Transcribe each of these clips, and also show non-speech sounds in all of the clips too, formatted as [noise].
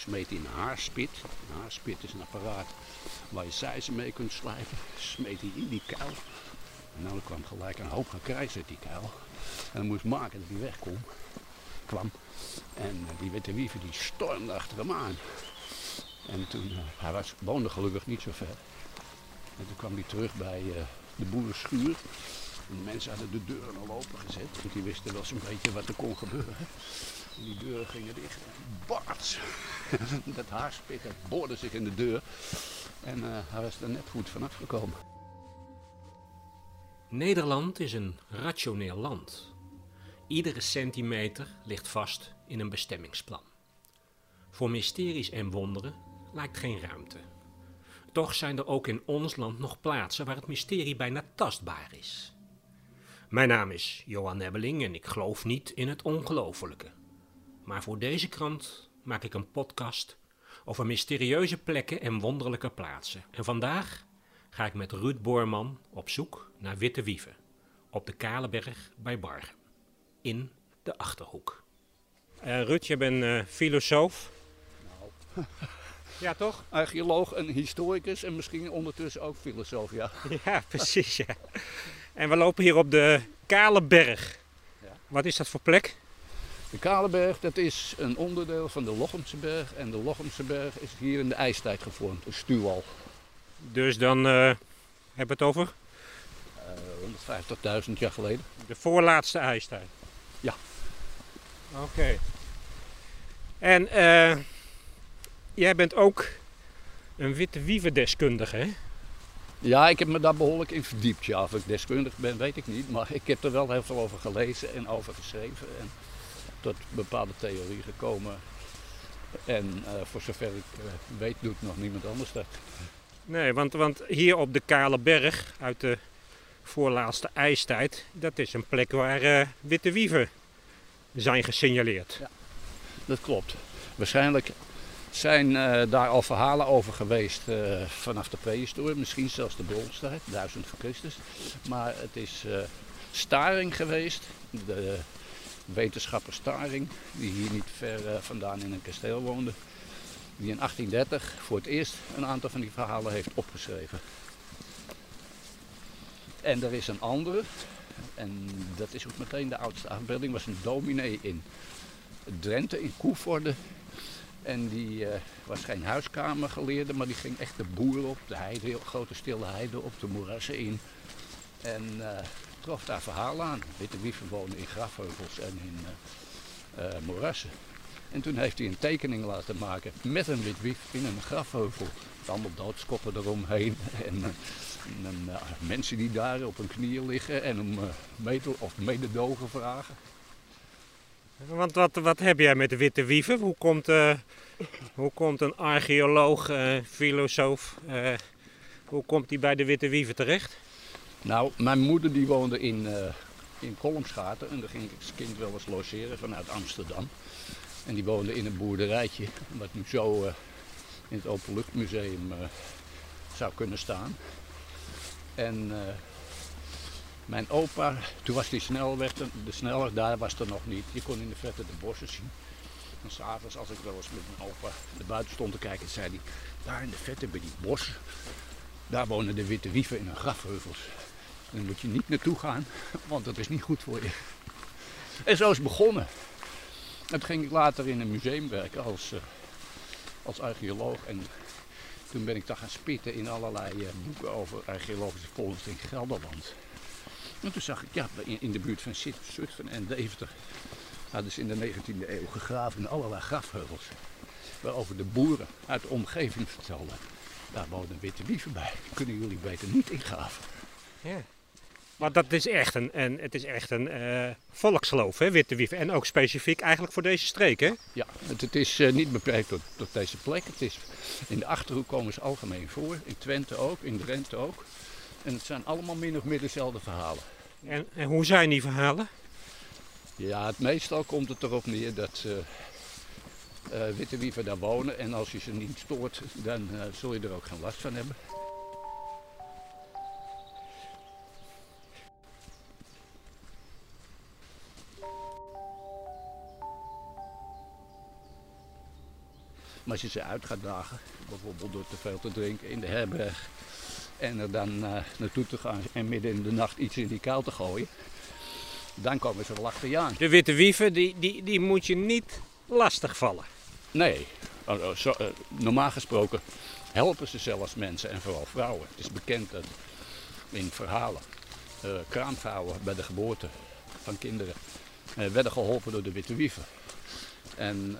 smeet hij een haarspit. Een haarspit is een apparaat waar je seizen mee kunt slijpen. Smeet hij in die kuil. En dan kwam gelijk een hoop gekrijs uit die kuil. En dan moest maken dat hij wegkwam. Kwam. En eh, die witte wieven die stormde achter hem aan. En toen, eh, hij was, woonde gelukkig niet zo ver. En toen kwam hij terug bij eh, de boerenschuur. En de mensen hadden de deuren al open gezet. Want die wisten wel zo'n beetje wat er kon gebeuren. Die deuren gingen dicht. Barts! [laughs] dat haarspit boorde zich in de deur. En eh, hij was er net goed vanaf gekomen. Nederland is een rationeel land. Iedere centimeter ligt vast in een bestemmingsplan. Voor mysteries en wonderen lijkt geen ruimte. Toch zijn er ook in ons land nog plaatsen waar het mysterie bijna tastbaar is. Mijn naam is Johan Nebbeling en ik geloof niet in het ongelofelijke. Maar voor deze krant maak ik een podcast over mysterieuze plekken en wonderlijke plaatsen. En vandaag ga ik met Ruud Boorman op zoek naar witte wieven op de Kalenberg bij Bargen, in de Achterhoek. Uh, Ruud, je bent uh, filosoof. Nou, Ja, toch? [laughs] archeoloog en historicus en misschien ondertussen ook filosoof, ja. [laughs] Ja, precies. Ja. En we lopen hier op de Kale Berg. Ja. Wat is dat voor plek? De Kalenberg, dat is een onderdeel van de Lochemse berg. En de Lochemse berg is hier in de ijstijd gevormd, een stuwwal. Dus dan eh hebben we het over Eh 150.000 jaar geleden. de voorlaatste ijstijd. Ja. Oké. En eh, jij bent ook een witte wievendeskundige, hè? Ja, ik heb me daar behoorlijk in verdiept. Ja, of ik deskundig ben, weet ik niet. Maar ik heb er wel heel veel over gelezen en over geschreven. En tot bepaalde theorie gekomen. En eh, voor zover ik eh, weet, doet nog niemand anders dat. Nee, want, want hier op de Kale Berg uit de voorlaatste ijstijd, dat is een plek waar eh, witte wieven zijn gesignaleerd. Dat klopt. Waarschijnlijk zijn daar al verhalen over geweest vanaf de prehistorie, misschien zelfs de bronstijd, 1000 voor Christus. Maar het is Staring geweest, de wetenschapper Staring, die hier niet ver eh, vandaan in een kasteel woonde, die in 1830 voor het eerst een aantal van die verhalen heeft opgeschreven. En er is een andere, en dat is ook meteen de oudste afbeelding, was een dominee in Drenthe, in Koevoorde. En die eh, was geen huiskamergeleerde, maar die ging echt de boer op, de heide, grote stille heide op, de moerassen in. En eh, trof daar verhalen aan. Witte wieven wonen in grafheuvels en in eh, moerassen. En toen heeft hij een tekening laten maken met een wit wief in een grafheuvel. Met allemaal doodskoppen eromheen. [laughs] En, eh, en, en, mensen die daar op hun knieën liggen en om mede- of mededogen vragen. Want wat, wat heb jij met de witte wieven? Hoe komt, hoe komt een archeoloog, filosoof, hoe komt hij bij de witte wieven terecht? Nou, mijn moeder die woonde in, eh in en daar ging ik als kind wel eens logeren vanuit Amsterdam. En die woonde in een boerderijtje, wat nu zo eh, in het Openluchtmuseum eh, zou kunnen staan. En mijn opa, toen was die snelweg, de snelweg daar was er nog niet. Je kon in de verte de bossen zien. En s'avonds als ik wel eens met mijn opa naar buiten stond te kijken, zei hij, daar in de verte bij die bossen, daar wonen de witte wieven in hun grafheuvels. Daar moet je niet naartoe gaan, want dat is niet goed voor je. En zo is het begonnen. En toen ging ik later in een museum werken als, eh, als archeoloog. En toen ben ik daar gaan spitten in allerlei eh, boeken over archeologische vondst in Gelderland. En toen zag ik, ja, in, de buurt van Zut- Zutphen en Deventer hadden ze in de 19e eeuw gegraven in allerlei grafheuvels. Waarover de boeren uit de omgeving vertelden. Daar wonen witte wieven bij. Kunnen jullie beter niet ingraven? Ja. Maar dat is echt een, een, het is echt een eh, volksgeloof, hè, witte wieven. En ook specifiek eigenlijk voor deze streek, hè? Ja, het, het is eh, niet beperkt tot, tot deze plek. Het is, in de Achterhoek komen ze algemeen voor. In Twente ook, in Drenthe ook. En het zijn allemaal min of meer dezelfde verhalen. En, en hoe zijn die verhalen? Ja, het meestal komt het erop neer dat eh, witte wieven daar wonen. En als je ze niet stoort, dan zul je er ook geen last van hebben. Maar als je ze uit gaat dagen, bijvoorbeeld door te veel te drinken in de herberg en er dan uh, naartoe te gaan en midden in de nacht iets in die kuil te gooien, dan komen ze wel achter je aan. De witte wieven, die, die, die moet je niet lastig vallen. Nee, uh, zo, uh, normaal gesproken helpen ze zelfs mensen en vooral vrouwen. Het is bekend dat in verhalen kraamvrouwen bij de geboorte van kinderen werden geholpen door de witte wieven. En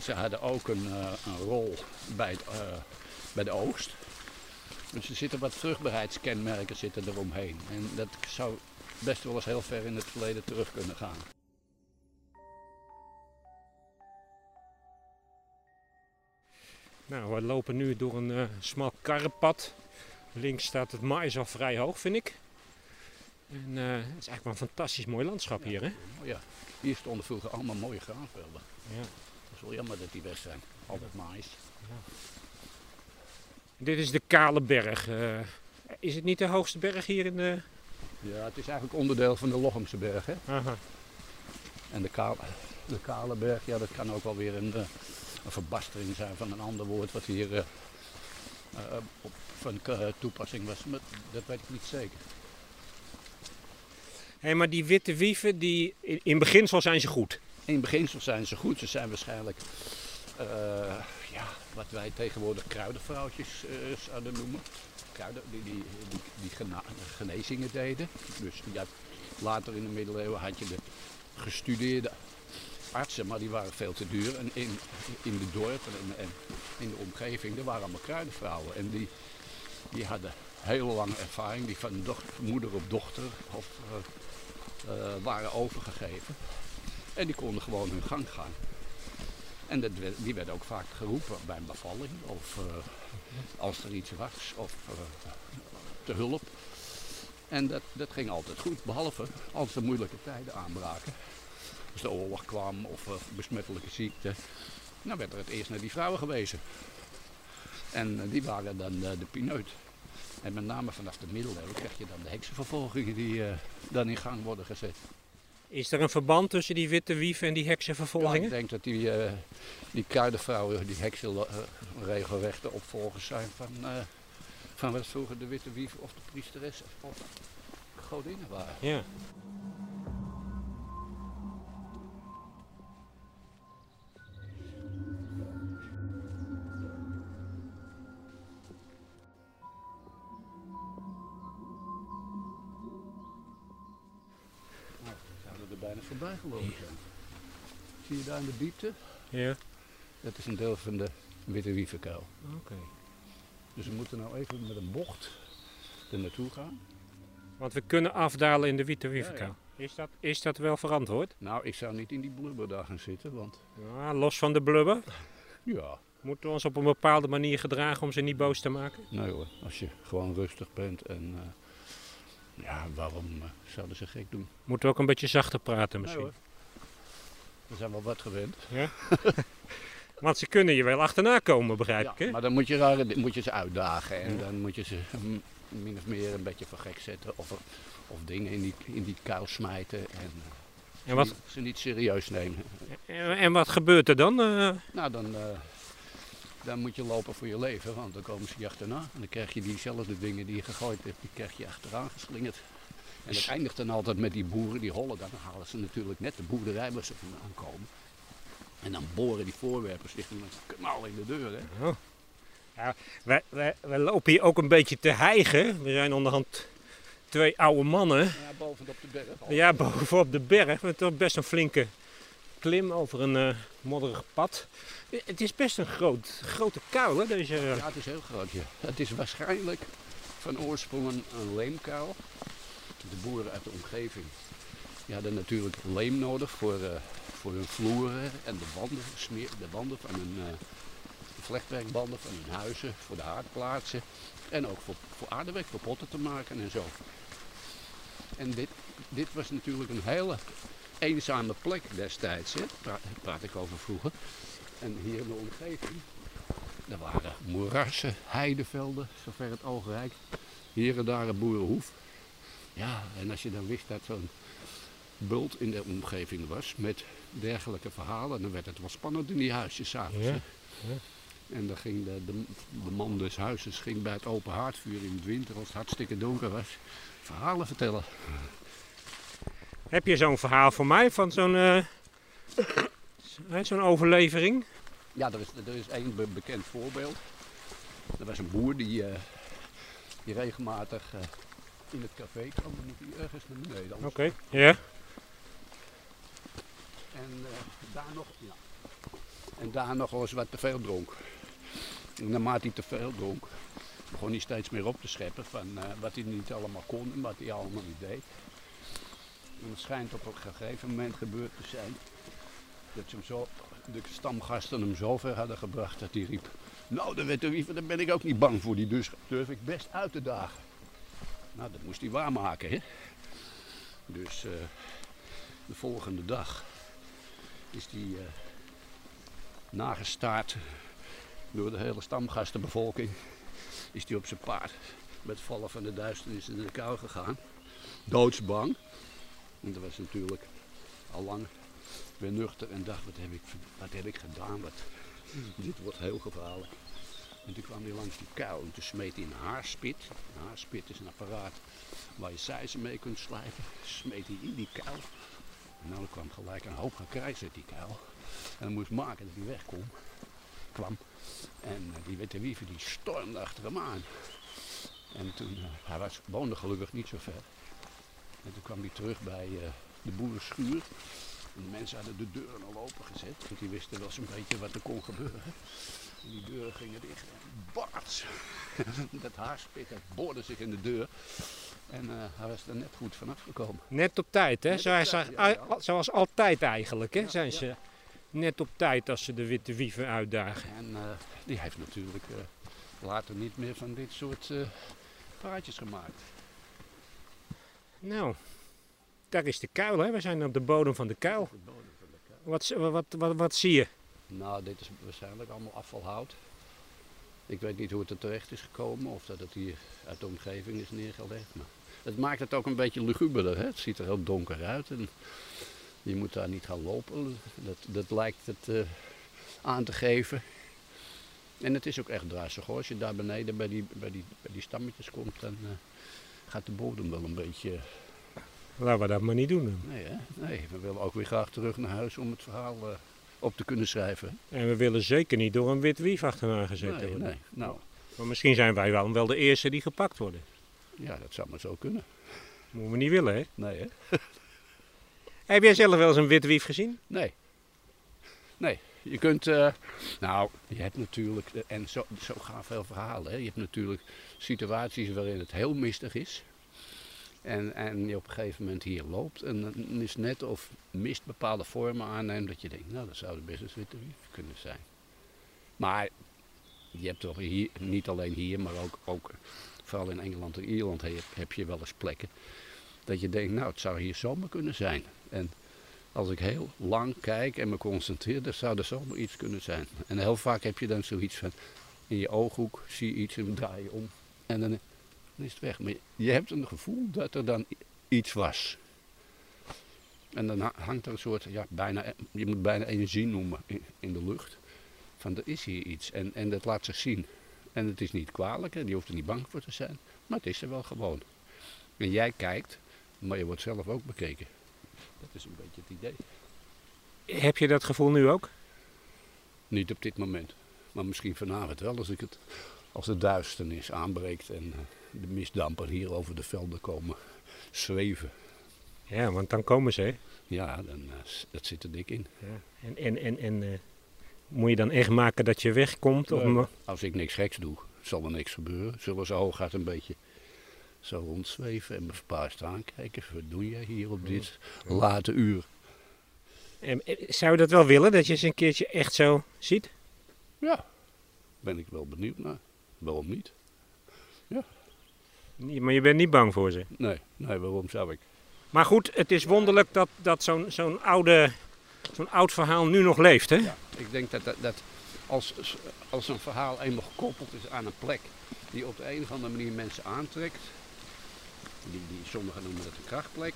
ze hadden ook een, een rol bij, het, bij de oogst. Dus er zitten wat vruchtbaarheidskenmerken zitten eromheen. En dat zou best wel eens heel ver in het verleden terug kunnen gaan. Nou, we lopen nu door een uh, smal karrenpad. Links staat het mais al vrij hoog, vind ik. En uh, het is eigenlijk wel een fantastisch mooi landschap ja, hier, hè? Oh ja, hier stonden vroeger allemaal mooie graanvelden. Ja. Het is wel jammer dat die weg zijn. Altijd mais. Ja. Dit is de Kale Berg. Uh, is het niet de hoogste berg hier in de... Ja, het is eigenlijk onderdeel van de Lochemse berg. Hè? Aha. En de kale, de kale berg, ja, dat kan ook wel weer een, een verbastering zijn van een ander woord wat hier uh, uh, op, van toepassing was. Maar dat weet ik niet zeker. Hey, maar die witte wieven, die, in, in beginsel zijn ze goed? In beginsel zijn ze goed. Ze zijn waarschijnlijk ja, wat wij tegenwoordig kruidenvrouwtjes zouden noemen kruiden die, die, die, genezingen deden. Dus ja, later in de middeleeuwen had je de gestudeerde artsen, maar die waren veel te duur. En in, in de dorpen en, en in de omgeving, er waren allemaal kruidenvrouwen. En die, die hadden hele lange ervaring, die van moeder op dochter of, uh, waren overgegeven. En die konden gewoon hun gang gaan. En dat, die werden ook vaak geroepen bij een bevalling of uh, als er iets was of uh, te hulp. En dat, dat ging altijd goed, behalve als er moeilijke tijden aanbraken. Als de oorlog kwam of uh, besmettelijke ziekte, dan werd er het eerst naar die vrouwen gewezen. En die waren dan de pineut. En met name vanaf de middeleeuwen krijg je dan de heksenvervolgingen die dan in gang worden gezet. Is er een verband tussen die witte wieven en die heksenvervolgingen? Ja, ik denk dat die, uh, die kuidenvrouwen, die heksen uh, regelrechte opvolgers zijn van, uh, van wat vroeger de witte wieven of de priesteressen of godinnen waren. Ja. Bijna voorbij gelopen zijn. Zie je daar in de diepte? Ja. Dat is een deel van de Witte Wievenkuil. Oké. Okay. Dus we moeten nou even met een bocht er naartoe gaan. Want we kunnen afdalen in de Witte. Ja, ja. Is, dat, is dat wel verantwoord? Nou, ik zou niet in die blubber daar gaan zitten, want... Ja, los van de blubber? Ja. Moeten we ons op een bepaalde manier gedragen om ze niet boos te maken? Nee hoor, als je gewoon rustig bent en... Uh, ja, waarom uh, zouden ze gek doen? Moeten we ook een beetje zachter praten misschien? Nee, we zijn wel wat gewend. Ja? [laughs] Want ze kunnen je wel achterna komen, begrijp ja, ik. Hè? Maar dan moet je, rare, moet je ze uitdagen en ja. dan moet je ze min of meer een beetje voor gek zetten. Of, of dingen in die, in die kuil smijten en, en wat? Ze, ze niet serieus nemen. En, en wat gebeurt er dan? Uh... Nou, dan, uh, dan moet je lopen voor je leven, want dan komen ze je achterna. En dan krijg je diezelfde dingen die je gegooid hebt, die krijg je achteraan geslingerd. En dat eindigt dan altijd met die boeren die hollen. Dan halen ze natuurlijk net de boerderij waar ze vandaan komen. En dan boren die voorwerpen zich met een knal in de deur. Hè? Oh. Ja, wij, wij, wij, lopen hier ook een beetje te hijgen. We zijn onderhand twee oude mannen. Ja, bovenop de berg. Al. Ja, bovenop de berg. Met toch best een flinke klim over een uh, modderig pad. Het is best een groot, grote kuil, hè, deze... Ja, het is heel groot, ja. Het is waarschijnlijk van oorsprong een, leemkuil. De boeren uit de omgeving die hadden natuurlijk leem nodig voor, voor hun vloeren en de smeer, de banden van hun vlechtwerkbanden van hun huizen, voor de haardplaatsen en ook voor, voor aardewerk, voor potten te maken en zo. En dit, dit was natuurlijk een hele eenzame plek destijds, hè? Praat, praat ik over vroeger. En hier in de omgeving, er waren moerassen, heidevelden, zover het oog reikt. Hier en daar een boerenhoef. Ja, en als je dan wist dat zo'n bult in de omgeving was met dergelijke verhalen, dan werd het wel spannend in die huisjes s'avonds. Ja, hè. ja. En dan ging de, de, de man des huizes ging bij het open haardvuur in het winter, als het hartstikke donker was, verhalen vertellen. Heb je zo'n verhaal voor mij van zo'n eh, zo'n overlevering? Ja, er is, er is één be- bekend voorbeeld. Er was een boer die, eh, die regelmatig eh, in het café kwam. Dan moet hij ergens naar beneden. Oké. Ja. En daar nog, ja. En daar nog wel eens wat te veel dronk. En naarmate hij te veel dronk, begon hij steeds meer op te scheppen van wat hij niet allemaal kon en wat hij allemaal niet deed. En het schijnt op een gegeven moment gebeurd te zijn dat ze hem zo, de stamgasten hem zo ver hadden gebracht dat hij riep: Nou, de daar ben ik ook niet bang voor, die dus durf ik best uit te dagen. Nou, dat moest hij waarmaken, hè? Dus eh, de volgende dag is die eh, nagestaard door de hele stamgastenbevolking. Is die op zijn paard met vallen van de duisternis in de kou gegaan. Doodsbang. En dat was natuurlijk al lang weer nuchter en dacht, wat heb ik, wat heb ik gedaan? Wat, dit wordt heel gevaarlijk. En toen kwam hij langs die kuil en toen smeet hij een haarspit. Een haarspit is een apparaat waar je seizen mee kunt slijpen. Smeet hij in die kuil. En nou, er kwam gelijk een hoop gekrijs uit die kuil. En dan moest maken dat hij wegkwam. Kwam. En eh, die witte wiever die stormde achter hem aan. En toen, eh, hij was, woonde gelukkig niet zo ver. En toen kwam hij terug bij eh, de boerenschuur. En de mensen hadden de deuren al opengezet. Want die wisten wel zo'n beetje wat er kon gebeuren. En die deuren gingen dicht. En barts! [laughs] dat haarspit dat boorde zich in de deur. En eh, hij was er net goed vanaf gekomen. Net op tijd, hè? Net op Zoals, tijd, ja, ja. al- zoals altijd eigenlijk, hè? Ja, Zijn ze net op tijd als ze de witte wieven uitdagen. En eh, die heeft natuurlijk later niet meer van dit soort praatjes gemaakt. Nou, daar is de kuil, hè? We zijn op de bodem van de kuil. De bodem van de kuil. Wat, wat, wat, wat zie je? Nou, dit is waarschijnlijk allemaal afvalhout. Ik weet niet hoe het er terecht is gekomen of dat het hier uit de omgeving is neergelegd. Maar het maakt het ook een beetje luguberder. Hè? Het ziet er heel donker uit en je moet daar niet gaan lopen. Dat, dat lijkt het eh, aan te geven. En het is ook echt drassig hoor. Als je daar beneden bij die, bij die, bij die stammetjes komt, dan eh, gaat de bodem wel een beetje... Laten we dat maar niet doen. dan. Nee, hè? nee, we willen ook weer graag terug naar huis om het verhaal eh, op te kunnen schrijven. En we willen zeker niet door een wit wief achterna gezet Nee, worden. nee. Nou, Maar misschien zijn wij wel, wel de eerste die gepakt worden. ja, dat zou maar zo kunnen. Moeten we niet willen, hè? Nee, hè? [laughs] Heb jij zelf wel eens een wit wief gezien? Nee. Nee. Je kunt, eh, nou, je hebt natuurlijk, en zo, zo gaan veel verhalen, hè. je hebt natuurlijk situaties waarin het heel mistig is. En, en je op een gegeven moment hier loopt en dan is net of mist bepaalde vormen aanneemt dat je denkt, nou dat zou de best eens witte kunnen zijn. Maar je hebt toch hier, niet alleen hier, maar ook, ook vooral in Engeland en Ierland heb, je wel eens plekken dat je denkt, nou het zou hier zomaar kunnen zijn. En als ik heel lang kijk en me concentreer, dan zou er zomaar iets kunnen zijn. En heel vaak heb je dan zoiets van, in je ooghoek zie je iets en draai je om. En dan, is het weg. Maar je hebt een gevoel dat er dan iets was. En dan ha- hangt er een soort, ja, bijna, je moet bijna energie noemen in, de lucht. Van er is hier iets en, en dat laat zich zien. En het is niet kwalijk, hè, je hoeft er niet bang voor te zijn. Maar het is er wel gewoon. En jij kijkt, maar je wordt zelf ook bekeken. Dat is een beetje het idee. Heb je dat gevoel nu ook? Niet op dit moment. Maar misschien vanavond wel als ik het als de duisternis aanbreekt en eh, de mistdampen hier over de velden komen zweven. Ja, want dan komen ze, hè? Ja, dan, eh, dat zit er dik in. Ja. En, en, en, en eh, moet je dan echt maken dat je wegkomt? Of. Als ik niks geks doe, zal er niks gebeuren. Zullen ze hooguit een beetje zo rondzweven en me verbaasd aankijken. Wat doe jij hier op dit late uur? En, eh, zou je dat wel willen, dat je ze een keertje echt zo ziet? Ja, ben ik wel benieuwd naar. Waarom niet? Nee, Maar je bent niet bang voor ze. Nee, nee, waarom zou ik? Maar goed, het is wonderlijk dat, dat zo'n zo'n oude, zo'n oud verhaal nu nog leeft, hè? Ja, ik denk dat, dat, dat als, als een verhaal eenmaal gekoppeld is aan een plek die op de een of andere manier mensen aantrekt, die, die, sommigen noemen dat een krachtplek,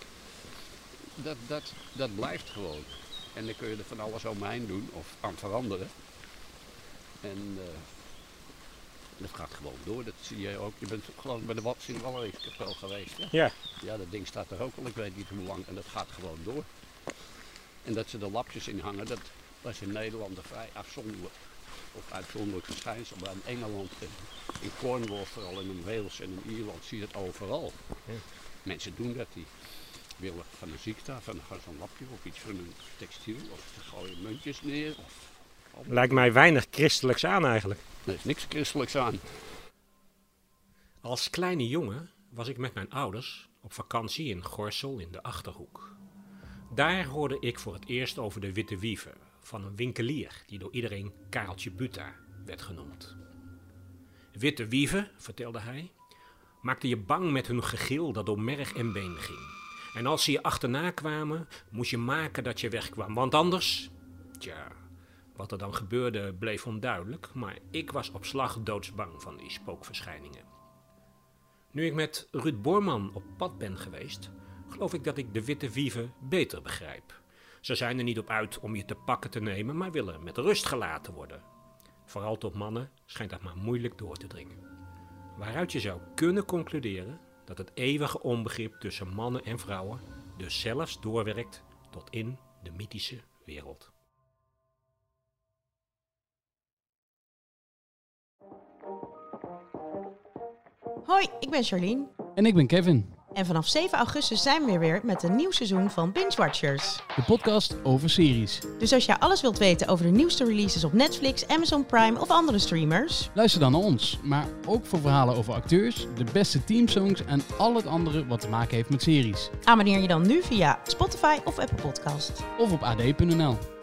dat, dat, dat blijft gewoon. En dan kun je er van alles omheen doen of aan veranderen. En eh, dat gaat gewoon door. Dat zie je ook. Je bent gewoon bij de Wat in Walleringskapel geweest. Hè? Ja. Ja, dat ding staat er ook al, ik weet niet hoe lang. En dat gaat gewoon door. En dat ze er lapjes in hangen, dat was in Nederland vrij afzonderlijk. Of uitzonderlijk verschijnsel. Maar in Engeland, en in Cornwall vooral, en in Wales en in Ierland zie je het overal. Ja. Mensen doen dat, die willen van een ziekte ze een lapje of iets van een textiel. Of ze gooien muntjes neer. Of, Lijkt mij weinig christelijks aan eigenlijk. er is niks christelijks aan. Als kleine jongen was ik met mijn ouders op vakantie in Gorsel in de Achterhoek. Daar hoorde ik voor het eerst over de witte wieven van een winkelier die door iedereen Kareltje Buta werd genoemd. Witte wieven, vertelde hij, maakten je bang met hun gegil dat door merg en been ging. En als ze je achterna kwamen, moest je maken dat je wegkwam, want anders... Tja, wat er dan gebeurde bleef onduidelijk, maar ik was op slag doodsbang van die spookverschijningen. Nu ik met Ruud Boorman op pad ben geweest, geloof ik dat ik de witte wieven beter begrijp. Ze zijn er niet op uit om je te pakken te nemen, maar willen met rust gelaten worden. Vooral tot mannen schijnt dat maar moeilijk door te dringen. Waaruit je zou kunnen concluderen dat het eeuwige onbegrip tussen mannen en vrouwen dus zelfs doorwerkt tot in de mythische wereld. Hoi, ik ben Charlene. En ik ben Kevin, En vanaf 7 augustus zijn we weer weer met een nieuw seizoen van Binge Watchers. de podcast over series. Dus als jij alles wilt weten over de nieuwste releases op Netflix, Amazon Prime of andere streamers, Luister dan naar ons, maar ook voor verhalen over acteurs, de beste teamsongs en al het andere wat te maken heeft met series. abonneer je dan nu via Spotify of Apple Podcast. Of op ad.nl.